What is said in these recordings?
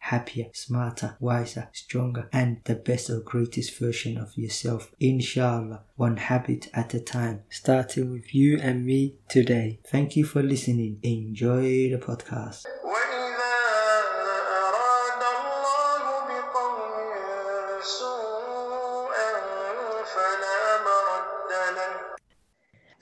happier, smarter, wiser, stronger, and the best or greatest version of yourself. Inshallah, one habit at a time, starting with you and me today. Thank you for listening. Enjoy the podcast.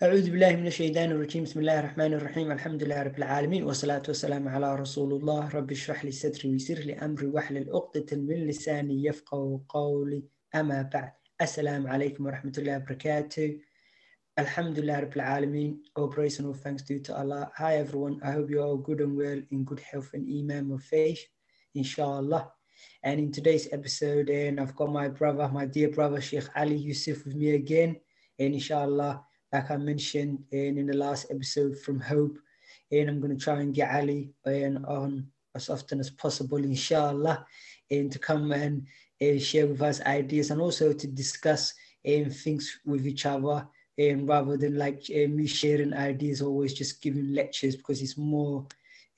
أعوذ بالله من الشيطان الرجيم بسم الله الرحمن الرحيم الحمد لله رب العالمين والصلاة والسلام على رسول الله رب اشرح لي صدري ويسر لي أمري واحلل عقدة من لساني يفقه قولي أما بعد السلام عليكم ورحمة الله وبركاته Alhamdulillah Rabbil Alameen, all praise and all thanks due to Allah. Hi everyone, I hope you're all good and well in good health and iman of faith, inshallah. And in today's episode, and I've got my brother, my dear brother Sheikh Ali Yusuf with me again, and inshallah, like I mentioned in, in the last episode from Hope. And I'm going to try and get Ali and on as often as possible, inshallah, and to come and uh, share with us ideas and also to discuss um, things with each other. And rather than like uh, me sharing ideas, always just giving lectures because it's more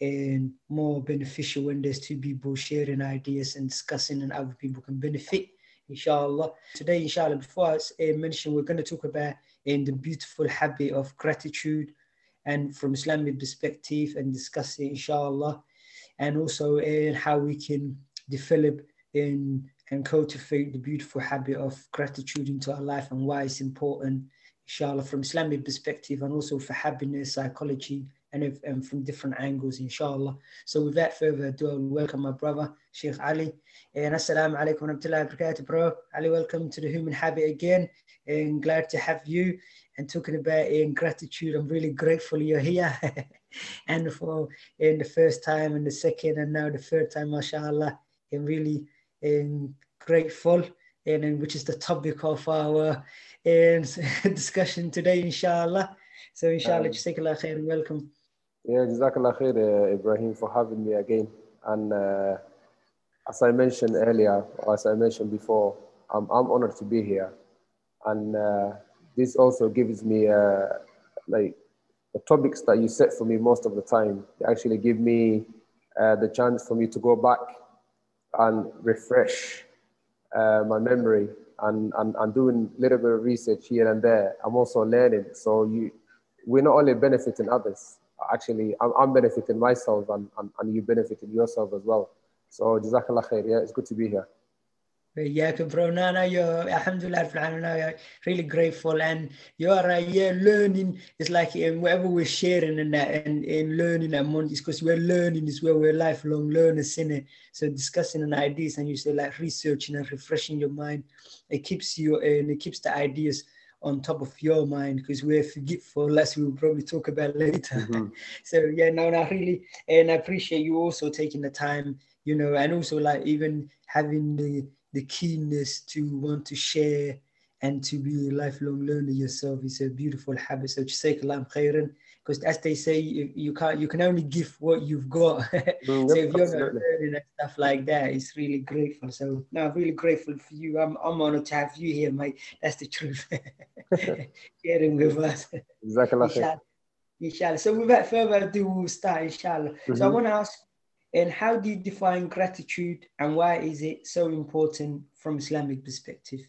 and more beneficial when there's two people sharing ideas and discussing and other people can benefit inshallah today inshallah before i mention we're going to talk about in the beautiful habit of gratitude and from Islamic perspective and discuss it inshallah and also in how we can develop in and cultivate the beautiful habit of gratitude into our life and why it's important inshallah from Islamic perspective and also for happiness psychology and, if, and from different angles, inshallah. So without further ado, I'll welcome my brother, Sheikh Ali. And assalamu alaikum wa rahmatullahi wa barakatuh, bro. Ali, welcome to the Human Habit again. And glad to have you. And talking about in gratitude, I'm really grateful you're here. and for in the first time and the second and now the third time, mashallah, I'm really um, grateful. And, which is the topic of our um, discussion today, inshallah. So inshallah, um, jazakallah khair and welcome. Yeah, Jazakallah khair, uh, Ibrahim, for having me again. And uh, as I mentioned earlier, or as I mentioned before, I'm, I'm honored to be here. And uh, this also gives me, uh, like, the topics that you set for me most of the time, they actually give me uh, the chance for me to go back and refresh uh, my memory and, and, and doing a little bit of research here and there. I'm also learning. So you, we're not only benefiting others, actually I'm, I'm benefiting myself and, and, and you benefiting yourself as well. So Jazakallah khair. Yeah, it's good to be here. Yeah, bro. No, no, you're Alhamdulillah, you're really grateful, and you're uh, yeah, learning. It's like um, whatever we're sharing and that, and, and learning among is because we're learning is where we're lifelong learners in it. So discussing an ideas and you say like researching and refreshing your mind, it keeps you and it keeps the ideas on top of your mind because we're forgetful as we will probably talk about later mm-hmm. so yeah no no really and i appreciate you also taking the time you know and also like even having the the keenness to want to share and to be a lifelong learner yourself is a beautiful habit so jazakallah khairan because as they say, you, you, can't you can only give what you've got. Mm, so if you're not learning and stuff like that, it's really grateful. So no, I'm really grateful for you. I'm I'm honored to have you here, mate. That's the truth. Sharing with us. Inshallah. inshallah. So without further ado, we'll start, inshallah. Mm-hmm. So I mm-hmm. want to ask, and how do you define gratitude and why is it so important from Islamic perspective?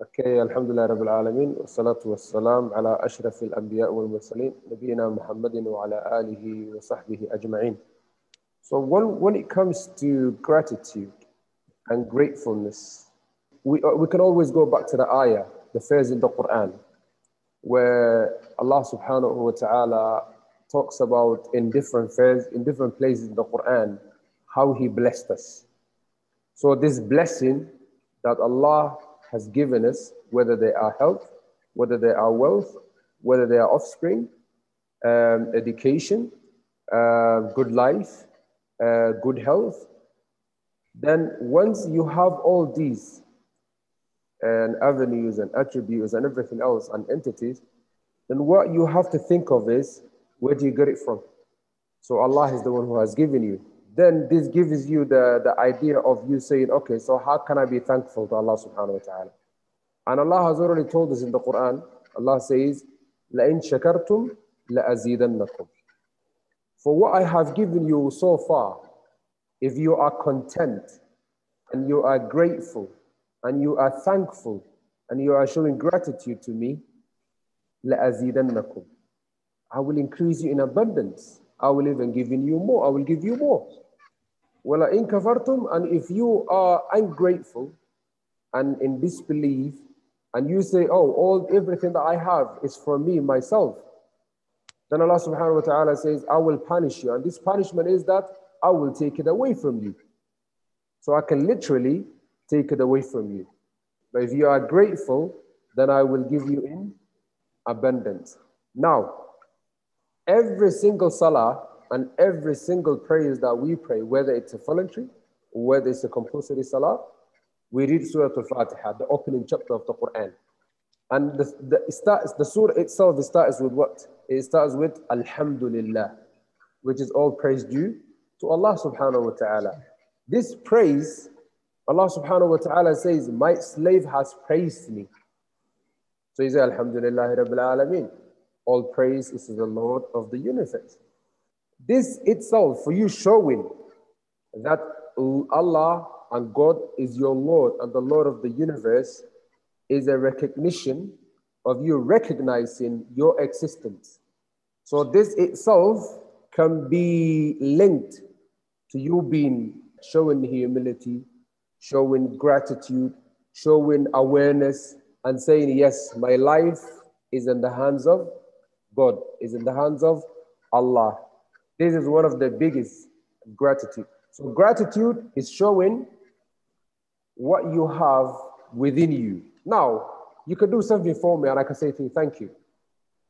اوكي الحمد لله رب العالمين والصلاة والسلام على أشرف الأنبياء والمرسلين نبينا محمد وعلى آله وصحبه أجمعين. So when, when it comes to gratitude and gratefulness, we, we can always go back to the ayah, the phrase in the Quran, where Allah subhanahu wa ta'ala talks about in different phrases, in different places in the Quran, how He blessed us. So this blessing that Allah has given us, whether they are health, whether they are wealth, whether they are offspring, um, education, uh, good life, uh, good health, then once you have all these and avenues and attributes and everything else and entities, then what you have to think of is where do you get it from? So Allah is the one who has given you. Then this gives you the, the idea of you saying, okay, so how can I be thankful to Allah subhanahu wa ta'ala? And Allah has already told us in the Quran, Allah says, لَإِن شَكَرْتُمْ لَأَزِيدَنَّكُمْ For what I have given you so far, if you are content and you are grateful and you are thankful and you are showing gratitude to me, لَأَزِيدَنَّكُمْ I will increase you in abundance. I will even give you more. I will give you more. Well, in kafartum, and if you are ungrateful and in disbelief, and you say, "Oh, all everything that I have is for me myself," then Allah Subhanahu wa Taala says, "I will punish you," and this punishment is that I will take it away from you. So I can literally take it away from you. But if you are grateful, then I will give you in abundance. Now, every single salah and every single prayer that we pray, whether it's a voluntary or whether it's a compulsory salah, we read Surah Al-Fatiha, the opening chapter of the Quran. And the, the, starts, the surah itself starts with what? It starts with Alhamdulillah, which is all praise due to Allah subhanahu wa ta'ala. This praise, Allah subhanahu wa ta'ala says, my slave has praised me. So he says, Alhamdulillah Rabbil Alameen. All praise is to the Lord of the universe. This itself, for you showing that Allah and God is your Lord and the Lord of the universe, is a recognition of you recognizing your existence. So this itself can be linked to you being showing humility, showing gratitude, showing awareness, and saying, Yes, my life is in the hands of God, is in the hands of Allah. This is one of the biggest gratitude. So, gratitude is showing what you have within you. Now, you can do something for me and I can say to you, thank you.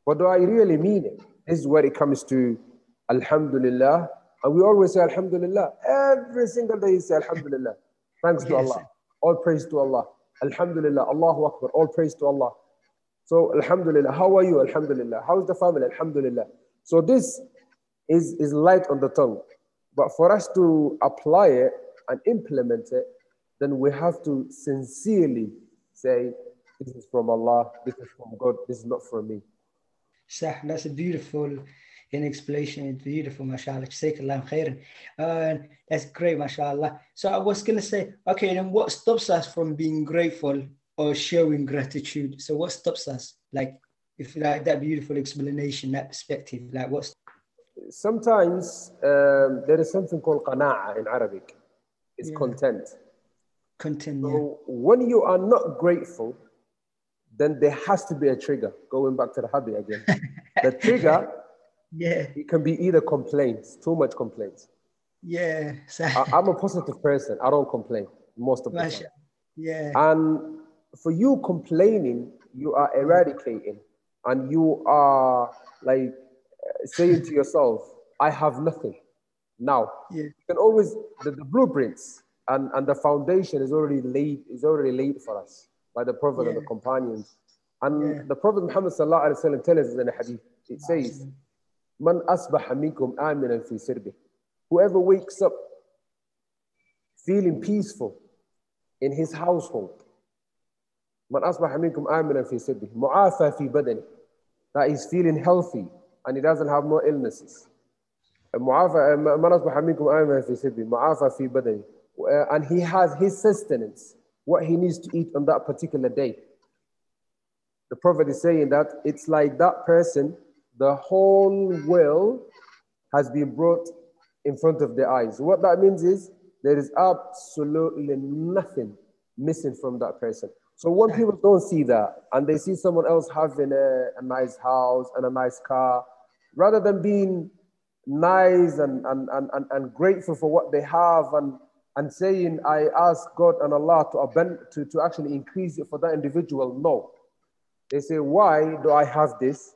But do I really mean it? This is where it comes to Alhamdulillah and we always say Alhamdulillah. Every single day you say Alhamdulillah. Thanks to. Allah. All praise to Allah. Alhamdulillah. Allahu Akbar. All praise to Allah. So Alhamdulillah. How are you? Alhamdulillah. How is the family? Alhamdulillah. So this is, is light on the tongue. But for us to apply it and implement it, then we have to sincerely say, this is from Allah, this is from God, this is not from me. Sah, that's a beautiful in explanation. It's beautiful, mashallah. Jazakallah khairan. Uh, that's great, mashallah. So I was going to say, okay, then what stops us from being grateful or showing gratitude? So what stops us? Like, if like that beautiful explanation, that perspective, like what's sometimes um, there is something called qana'a in Arabic. It's yeah. content. Content. So yeah. when you are not grateful, then there has to be a trigger. Going back to the hobby again, the trigger yeah. It can be either complaints, too much complaints. Yeah. I, am a positive person. I don't complain most of the time. Yeah. And for you complaining, you are eradicating and you are like uh, saying to yourself, I have nothing. Now, yeah. you can always, the, the blueprints and, and the foundation is already laid, is already laid for us by the Prophet yeah. and the companions. And yeah. the Prophet Muhammad sallallahu alaihi wasallam tells us in a hadith, it says, Man asbaha minkum aminan fi sirbi. Whoever wakes up feeling peaceful in his household. Man asbaha minkum aminan fi sirbi. Mu'afa fi badani. That he's feeling healthy and he doesn't have no illnesses. معافى من أصبح منكم آمنا في سربه معافى في بدنه and he has his sustenance what he needs to eat on that particular day the prophet is saying that it's like that person the whole will has been brought in front of their eyes. What that means is there is absolutely nothing missing from that person. So when people don't see that and they see someone else having a, a nice house and a nice car, rather than being nice and, and, and, and, and grateful for what they have and, and saying, I ask God and Allah to, abend, to, to actually increase it for that individual, no. They say, why do I have this?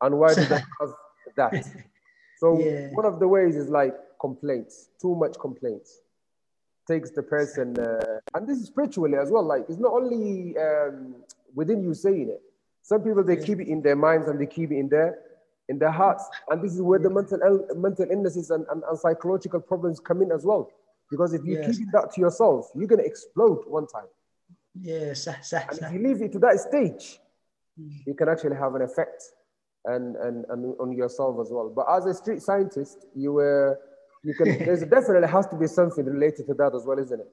And why do I have that? So yeah. one of the ways is like complaints, too much complaints takes the person, uh, and this is spiritually as well. Like it's not only um, within you saying it. Some people they yeah. keep it in their minds and they keep it in their in their hearts, and this is where the mental Ill- mental illnesses and, and, and, psychological problems come in as well. Because if you yes. keep that to yourself, you're gonna explode one time. Yes, yes, yes. And if you leave it to that stage, you can actually have an effect and, and and on yourself as well. But as a street scientist, you were you can there's definitely has to be something related to that as well, isn't it?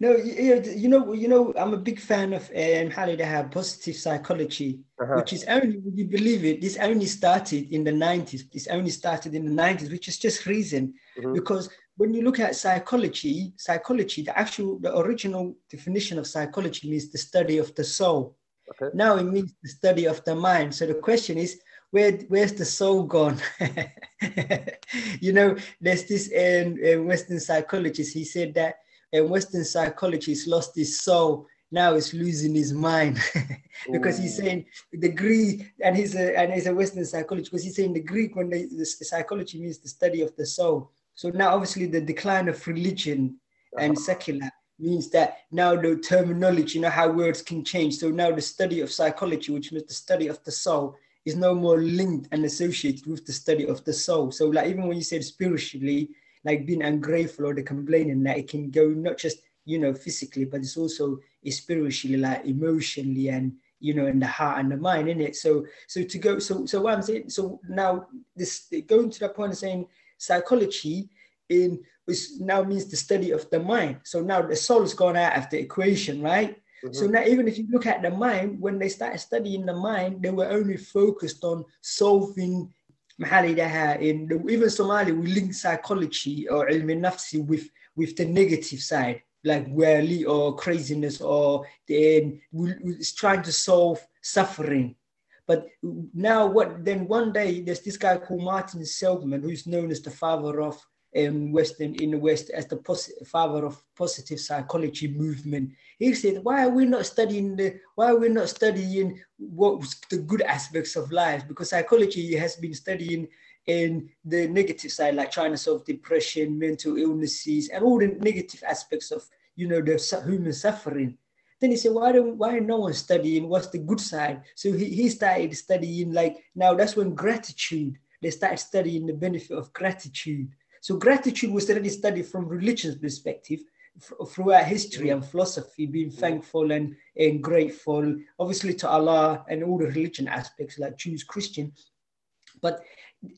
No, you, you- know, you know, I'm a big fan of um, how they have positive psychology, Uh-huh. which is only, would you believe it? This only started in the 90s. This only started in the 90s, which is just reason. Mhm. Because when you look at psychology, psychology, the actual, the original definition of psychology means the study of the soul. Okay. Now it means the study of the mind. So the question is, where where's the soul gone? you know, there's this um, uh, Western psychologist. He said that uh, Western psychology psychologist lost his soul. Now he's losing his mind because he's saying the Greek, and he's a and he's a Western psychologist because he's saying the Greek when the, the psychology means the study of the soul. So now obviously the decline of religion and secular means that now the terminology, you know how words can change. So now the study of psychology, which means the study of the soul, is no more linked and associated with the study of the soul. So like even when you said spiritually, like being ungrateful or the complaining, that it can go not just you know physically, but it's also spiritually, like emotionally and you know in the heart and the mind, in it. So so to go so so what I'm saying, so now this going to the point of saying psychology in which now means the study of the mind. So now the soul's gone out of the equation, right? Mm-hmm. So now, even if you look at the mind, when they started studying the mind, they were only focused on solving Mahali Daha. In the, even Somali, we link psychology or ilmi nafsi with, with the negative side, like worry or craziness, or then we, it's trying to solve suffering. But now, what then? One day, there's this guy called Martin Seligman, who's known as the father of um, Western in the West as the pos- father of positive psychology movement. He said, "Why are we not studying the? Why are we not studying what was the good aspects of life? Because psychology has been studying in the negative side, like trying to solve depression, mental illnesses, and all the negative aspects of you know the human suffering." Then he said, why don't why no one studying what's the good side? So he, he started studying like now that's when gratitude, they started studying the benefit of gratitude. So gratitude was already studied from religion's perspective throughout history and philosophy, being mm. thankful and, and grateful, obviously to Allah and all the religion aspects like Jews, Christian. But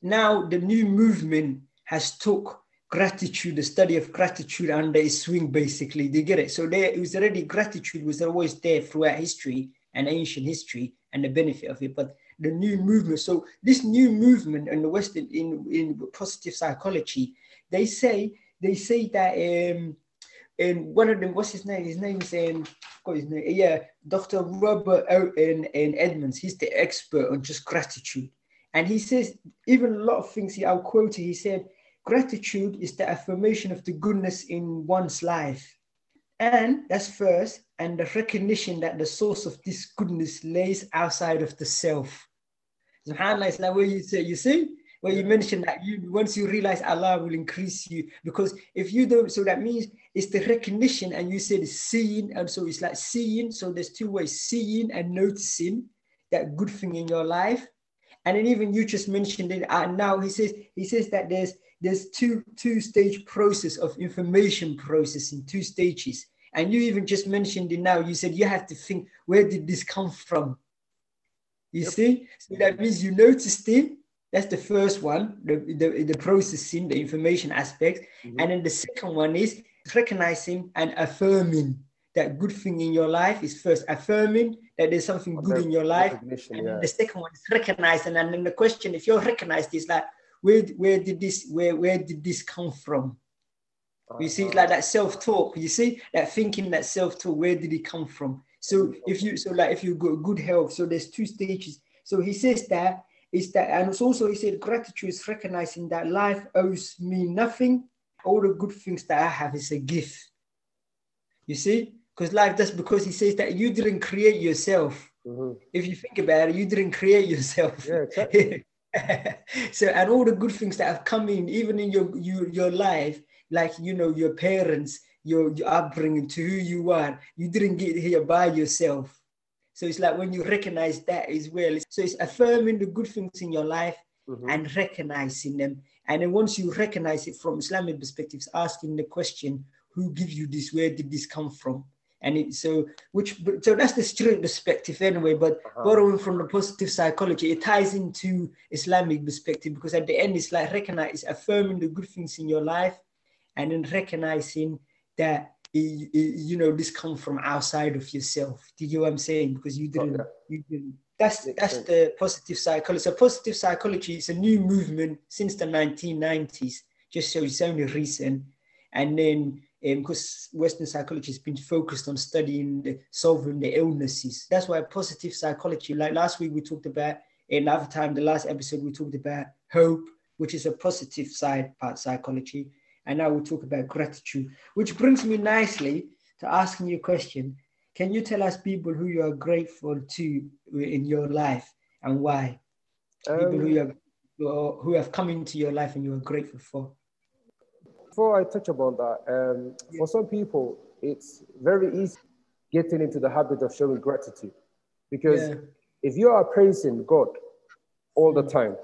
now the new movement has took gratitude, the study of gratitude under its swing, basically. They get it. So there it was already gratitude was always there throughout history and ancient history and the benefit of it. But the new movement, so this new movement in the Western in, in positive psychology, they say they say that um and one of them, what's his name? His name is um, what his name? Yeah, Dr. Robert o- and, Emmons. He's the expert on just gratitude. And he says, even a lot of things, he, I'll quote he said, gratitude is the affirmation of the goodness in one's life. And that's first, and the recognition that the source of this goodness lays outside of the self. SubhanAllah, it's like where you say, you see, where you mentioned that you once you realize Allah will increase you. Because if you don't, so that means it's the recognition, and you said seeing, and so it's like seeing. So there's two ways: seeing and noticing that good thing in your life. And then even you just mentioned it. And now he says he says that there's there's two two stage process of information processing, two stages. And you even just mentioned it now. You said you have to think, where did this come from? You Yep. see, so that means you noticed it. That's the first one, the, the, the processing, the information aspect. Mhm. And then the second one is recognizing and affirming that good thing in your life is first affirming that there's something good in your life. And yeah. then the second one is recognizing. And then the question, if you're recognized, is like, where, where did this where where did this come from? You see, it's like that self-talk. You see, that thinking, that self-talk. Where did it come from? So if you so like if you got good health, so there's two stages. So he says that is that, and it's also he said gratitude is recognizing that life owes me nothing. All the good things that I have is a gift. You see, because life that's because he says that you didn't create yourself. Mhm. If you think about it, you didn't create yourself. Yeah, exactly. so and all the good things that have come in even in your your, your life like you know your parents your, your upbringing to who you are. You didn't get here by yourself. So it's like when you recognize that as well. So it's affirming the good things in your life Mhm. and recognizing them. And then once you recognize it from Islamic perspectives, asking the question, who gives you this? Where did this come from? And it, so, which, so that's the student perspective anyway. But Uh-huh. borrowing from the positive psychology, it ties into Islamic perspective because at the end, it's like recognize, affirming the good things in your life, and then recognizing that you know this comes from outside of yourself. Do you get what I'm saying? Because you didn't, oh, yeah. you didn't. That's that's the positive psychology. So positive psychology is a new movement since the 1990s. Just so it's only recent, and then um, because Western psychology has been focused on studying the, solving the illnesses. That's why positive psychology. Like last week we talked about, another time the last episode we talked about hope, which is a positive side part psychology, and now we talk about gratitude, which brings me nicely to asking you a question. Can you tell us people who you are grateful to in your life and why? people who Um, you have who have come into your life and you are grateful for. before I touch upon that, um, for some people, it's very easy getting into the habit of showing gratitude because Yeah. if you are praising God all the time,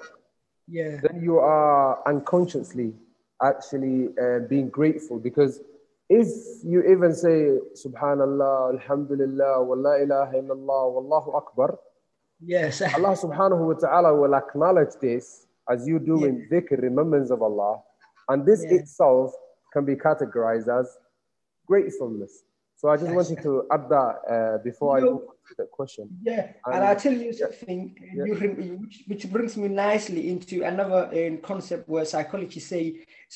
Yeah, then you are unconsciously actually uh, being grateful because if you even say subhanallah alhamdulillah wa la ilaha illallah wallahu akbar yes, allah subhanahu wa ta'ala will acknowledge this as you doing dhikr remembrance of allah. And this Yeah. itself can be categorized as gratefulness so i just Yes. wanted to add that uh, before i You know- move on to the question yeah. And- And I'll tell you something, yeah. you which, which brings me nicely into another um, concept where psychology say.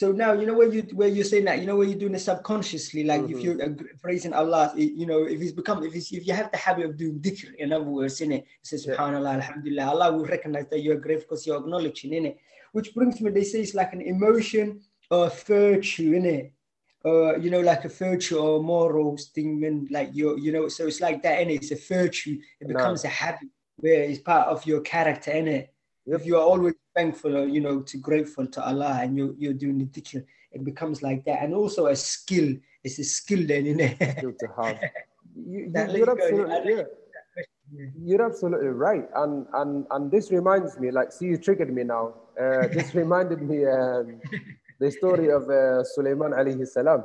So now you know where you where you're saying that you know where you're doing it subconsciously, like if Mhm. you're uh, praising Allah, you know if it's become if it's, if you have the habit of doing dhikr, in other words, in it, it says Yeah. Subhanallah, Alhamdulillah, Allah will recognize that you're grateful because you're acknowledging in it. Which brings me, they say it's like an emotion or virtue in it. Uh, you know, like a virtue or moral statement, like you, you know, so it's like that, and it's a virtue. It No. becomes a habit where it's part of your character, in it. Yep. If you are always thankful, or, you know, to grateful to Allah, and you're you're doing the dhikr, it becomes like that, and also a skill. It's a skill then, in it. still to have you, you, That you're let you go, absolutely yeah. You're absolutely right, and and and this reminds me, like, see, you triggered me now. Uh, this reminded me um, the story of uh, Sulaiman alayhi salam.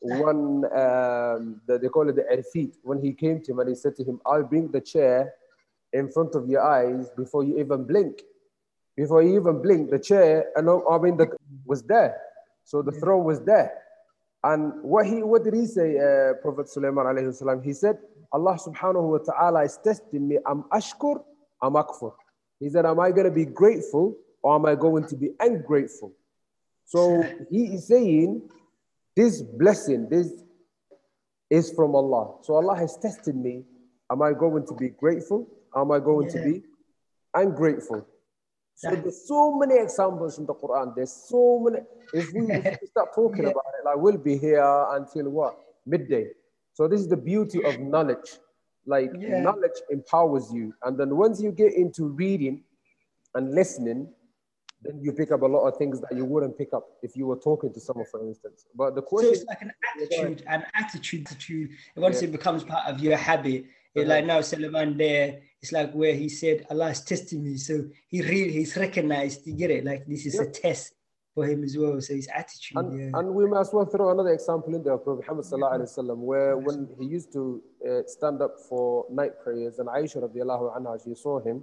When um, the, they call it the Arfit, when he came to him and he said to him, "I'll bring the chair in front of your eyes before you even blink." Before you even blink, the chair, and I mean, the was there, so the throne was there. And what he what did he say, uh, Prophet Sulaiman alayhi salam? He said, Allah subhanahu wa ta'ala is testing me. I'm ashkur, I'm akfur. He said, Am I going to be grateful or am I going to be ungrateful? So he is saying, This blessing, this is from Allah. So Allah has tested me. Am I going to be grateful? Am I going to Yeah. be ungrateful? So there's so many examples in the Quran. There's so many. If we, if we start talking Yeah. about it, like we'll be here until what midday. So this is the beauty of knowledge. Like knowledge empowers you, and then once you get into reading and listening, then you pick up a lot of things that you wouldn't pick up if you were talking to someone, for instance. But the So question, it's like an attitude, an attitude, attitude. And once Yeah. it becomes part of your habit, it Uh-huh. like now Sulaiman there, it's like where he said, Allah is testing me. So he really he's recognized, you get it? Like this is a test for him as well. So his attitude, and, yeah. and we might as well throw another example in there, Prophet Muhammad sallallahu alaihi wasallam, where when he used to uh, stand up for night prayers, and Aisha radiallahu anha, she saw him,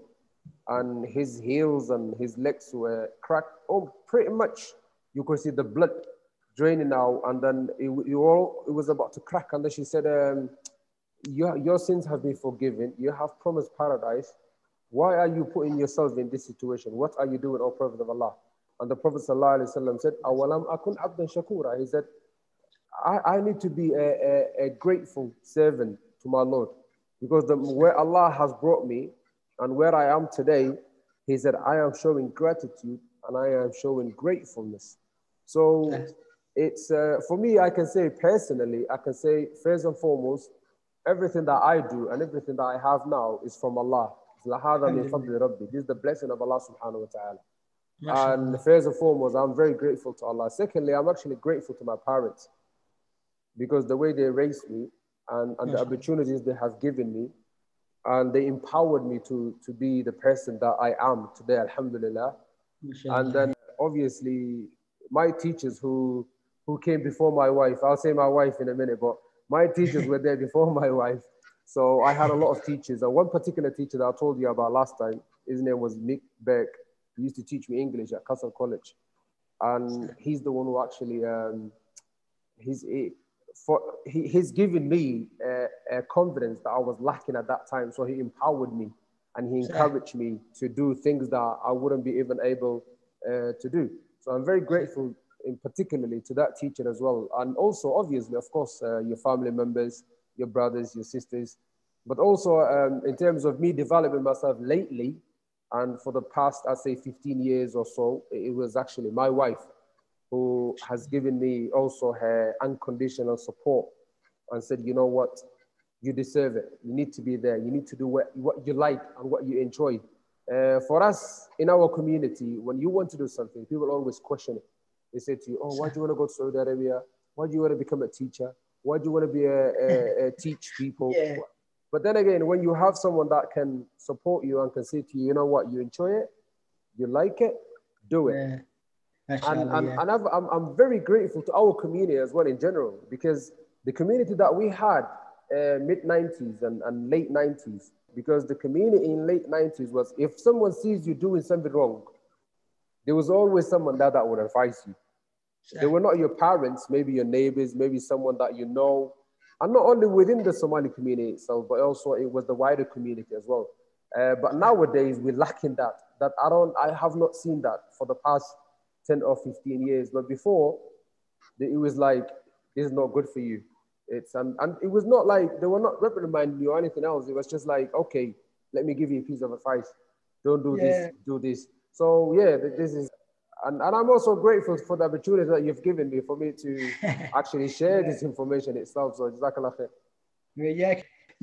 and his heels and his legs were cracked. Oh, pretty much, you could see the blood draining out, and then it, it, all, it was about to crack, and then she said, um, your, your sins have been forgiven. You have promised paradise. Why are you putting yourself in this situation? What are you doing, O Prophet of Allah? And the Prophet ﷺ said, Awalam akun abdan shakura. He said, I, I need to be a, a, a grateful servant to my Lord. Because the, where Allah has brought me and where I am today, he said, I am showing gratitude and I am showing gratefulness. So it's uh, for me, I can say personally, I can say first and foremost, everything that I do and everything that I have now is from Allah. This is the blessing of Allah subhanahu wa ta'ala. And first and foremost, I'm very grateful to Allah. Secondly, I'm actually grateful to my parents because the way they raised me and, and the opportunities they have given me and they empowered me to, to be the person that I am today, alhamdulillah. And then obviously my teachers who who came before my wife, I'll say my wife in a minute, but my teachers were there before my wife. So I had a lot of teachers. And one particular teacher that I told you about last time, his name was Mick Beck. He used to teach me English at Castle College. And he's the one who actually, um, he's, for, he, he's given me a, a confidence that I was lacking at that time. So he empowered me and he encouraged me to do things that I wouldn't be even able uh, to do. So I'm very grateful in particularly to that teacher as well. And also, obviously, of course, uh, your family members, your brothers, your sisters, but also um, in terms of me developing myself lately, and for the past, I'd say 15 years or so, it was actually my wife who has given me also her unconditional support and said, you know what, you deserve it. You need to be there. You need to do what, what you like and what you enjoy. Uh, for us in our community, when you want to do something, people always question it. They say to you, oh, why do you want to go to Saudi Arabia? Why do you want to become a teacher? Why do you want to be a, a, a teach people? Yeah. But then again, when you have someone that can support you and can say to you, you know what, you enjoy it, you like it, do it. Yeah. And, and, yeah. and i am I'm, I'm very grateful to our community as well in general because the community that we had uh, mid 90s and, and late 90s because the community in late 90s was if someone sees you doing something wrong there was always someone there that would advise you they were not your parents, maybe your neighbors, maybe someone that you know. And not only within the Somali community itself, but also it was the wider community as well. Uh, but nowadays we're lacking that. That I don't, I have not seen that for the past 10 or 15 years. But before, it was like, this is not good for you. It's and, and it was not like they were not reprimanding you or anything else. It was just like, okay, let me give you a piece of advice. Don't do yeah. this, do this. So yeah, this is and, and I'm also grateful for the opportunity that you've given me for me to actually share yeah. this information itself. So jazakallah khair. Yeah,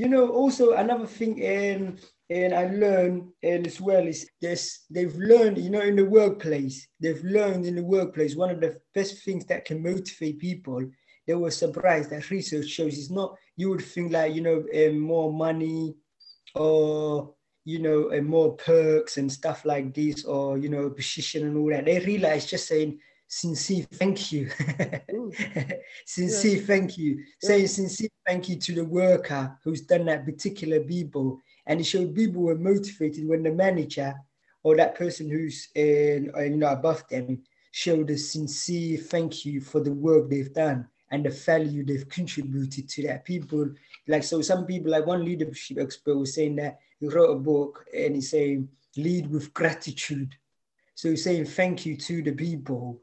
you know, also another thing, and and I learned and as well is this they've learned, you know, in the workplace, they've learned in the workplace one of the best things that can motivate people. They were surprised that research shows it's not you would think like you know um, more money or you know, and more perks and stuff like this, or you know, position and all that. They realize just saying sincere thank you, sincere yeah. thank you, yeah. saying sincere thank you to the worker who's done that particular people, and it showed people were motivated when the manager or that person who's uh, you know above them showed a sincere thank you for the work they've done and the value they've contributed to that people. Like so, some people like one leadership expert was saying that he wrote a book and he's saying, lead with gratitude. So he's saying thank you to the people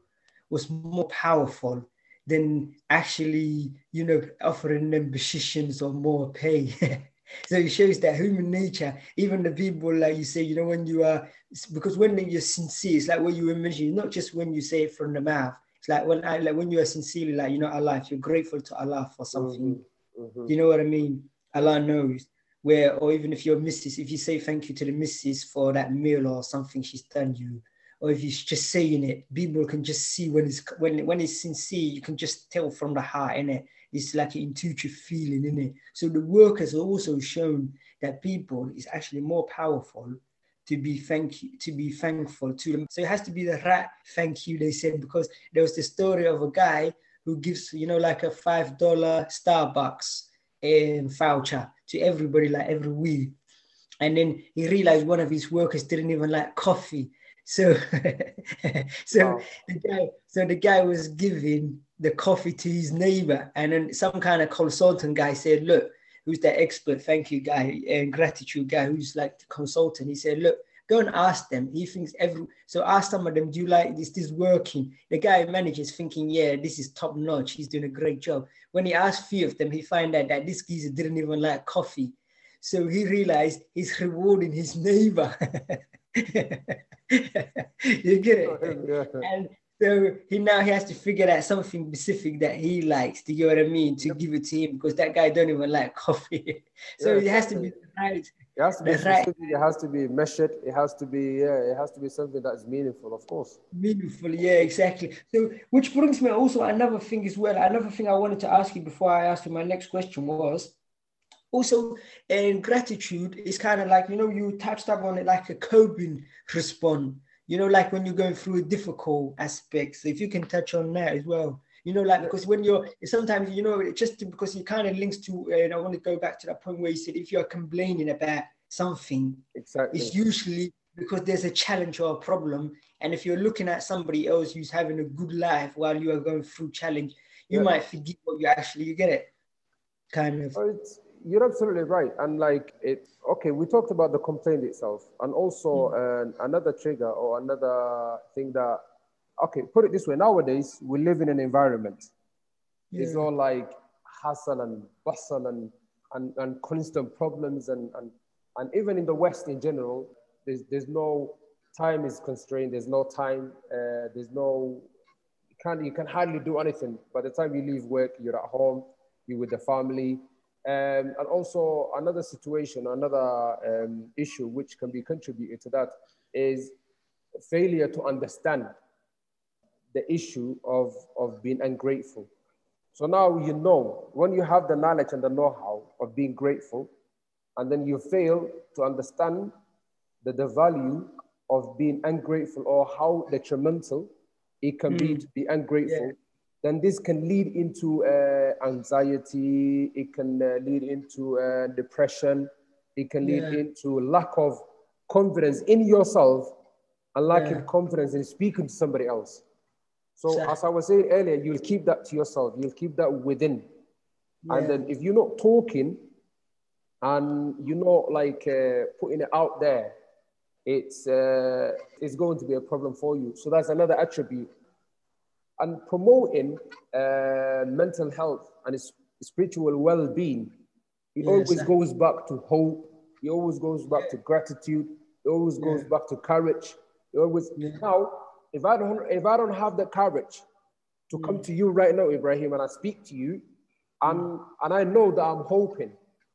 was more powerful than actually, you know, offering them positions or more pay. so it shows that human nature, even the people like you say, you know, when you are because when you're sincere, it's like what you imagine, not just when you say it from the mouth. It's like when I like when you are sincerely like, you know, Allah, if you're grateful to Allah for something, mm-hmm. Mm-hmm. you know what I mean? Allah knows where, or even if you're missus, if you say thank you to the missus for that meal or something she's done you, or if you're just saying it, people can just see when it's when when it's sincere, you can just tell from the heart, in it. It's like an intuitive feeling, in it. So the work has also shown that people is actually more powerful to be thank you, to be thankful to them. So it has to be the right thank you, they said, because there was the story of a guy who gives, you know, like a five dollar Starbucks um, voucher to everybody like every week. And then he realized one of his workers didn't even like coffee. So, so wow. the guy, so the guy was giving the coffee to his neighbor, and then some kind of consultant guy said, "Look, who's the expert? Thank you, guy, and gratitude guy, who's like the consultant." He said, "Look, go and ask them. He thinks every so ask some of them, do you like this? This working? The guy manages thinking, yeah, this is top notch. He's doing a great job. When he asked few of them, he find out that this geezer didn't even like coffee. So he realized he's rewarding his neighbor. you get it? Oh, and So he now he has to figure out something specific that he likes. Do you know what I mean? To give it to him because that guy don't even like coffee. so Yeah, it has to be right. It has to be right. it has to be measured, it has to be yeah, it has to be something that's meaningful, of course. Meaningful, yeah, exactly. So, which brings me also another thing as well. Another thing I wanted to ask you before I asked you my next question was also, and gratitude is kind of like you know you touched up on it like a coping response. You know, like when you're going through a difficult aspect. So if you can touch on that as well. You know, like because when you're sometimes you know it just because it kind of links to, uh, and I want to go back to that point where you said if you're complaining about something, Exactly. it's usually because there's a challenge or a problem. And if you're looking at somebody else who's having a good life while you are going through challenge, you Yeah. might forget what you actually you get it. Kind of. Oh, it's, you're absolutely right. And like it, okay, we talked about the complaint itself, and also uh, another trigger or another thing that, okay, put it this way. Nowadays, we live in an environment. It's all like hustle and bustle and, and, and constant problems and, and, and even in the West in general, there's, there's no time is constrained. There's no time. Uh, there's no you can't you can hardly do anything. By the time you leave work, you're at home, you're with the family. Um, and also another situation, another um, issue which can be contributed to that is failure to understand the issue of, of being ungrateful. So now you know when you have the knowledge and the know-how of being grateful, and then you fail to understand the, the value of being ungrateful or how detrimental it can be to be ungrateful, Yeah. then this can lead into uh, anxiety, it can uh, lead into uh, depression, it can lead Yeah. into lack of confidence in yourself and lack Yeah. of confidence in speaking to somebody else. So, Exactly. as I was saying earlier, you'll keep that to yourself, you'll keep that within. And then if you're not talking and you're not like uh, putting it out there, it's, uh, it's going to be a problem for you. So that's another attribute. And promoting uh, mental health and spiritual well-being, it Yes, always goes back to hope. It always goes back to gratitude. It always goes Yeah. back to courage. It always Yeah. now. If I don't, if I don't have the courage to come to you right now, Ibrahim, and I speak to you, and and I know that I'm hoping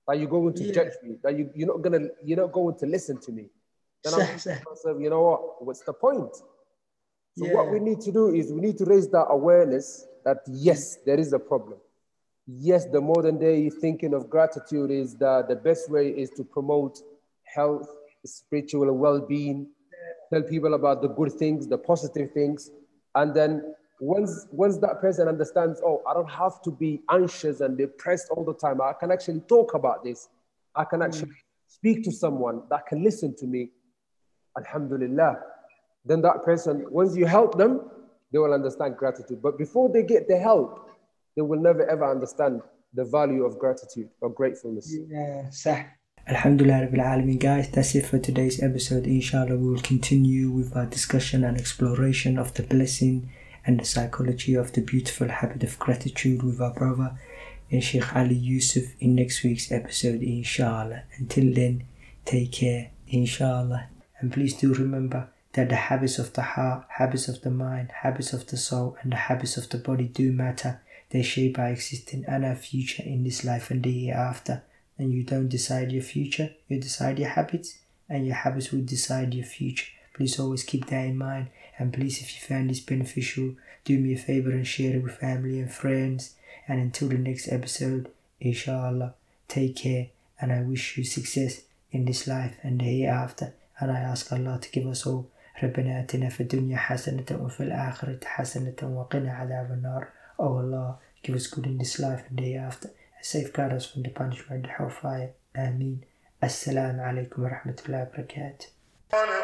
that you're going to Yeah. judge me, that you, you're not gonna, you're not going to listen to me. Then I'm myself, you know what? What's the point? So what we need to do is we need to raise that awareness that yes, there is a problem. Yes, the modern day thinking of gratitude is that the best way is to promote health, spiritual well-being, tell people about the good things, the positive things, and then once once that person understands, oh, I don't have to be anxious and depressed all the time. I can actually talk about this. I can hmm. actually speak to someone that can listen to me. Alhamdulillah. Then that person, once you help them, they will understand gratitude. But before they get the help, they will never ever understand the value of gratitude or gratefulness. Yeah, صح. Alhamdulillah Rabbil guys. That's it for today's episode. Inshallah, we will continue with our discussion and exploration of the blessing and the psychology of the beautiful habit of gratitude with our brother and Sheikh Ali Yusuf in next week's episode, inshallah. Until then, take care, inshallah. And please do remember that the habits of the heart, habits of the mind, habits of the soul, and the habits of the body do matter. They shape our existence and our future in this life and the hereafter. And you don't decide your future, you decide your habits, and your habits will decide your future. Please always keep that in mind. And please, if you found this beneficial, do me a favor and share it with family and friends. And until the next episode, inshallah, take care. And I wish you success in this life and the hereafter. And I ask Allah to give us all ربنا آتنا في الدنيا حسنة وفي الآخرة حسنة وقنا عذاب النار Oh Allah, give us good in this life and the hereafter and safeguard us from the punishment of the hellfire. Ameen. Assalamu alaikum wa rahmatullahi wa barakatuh.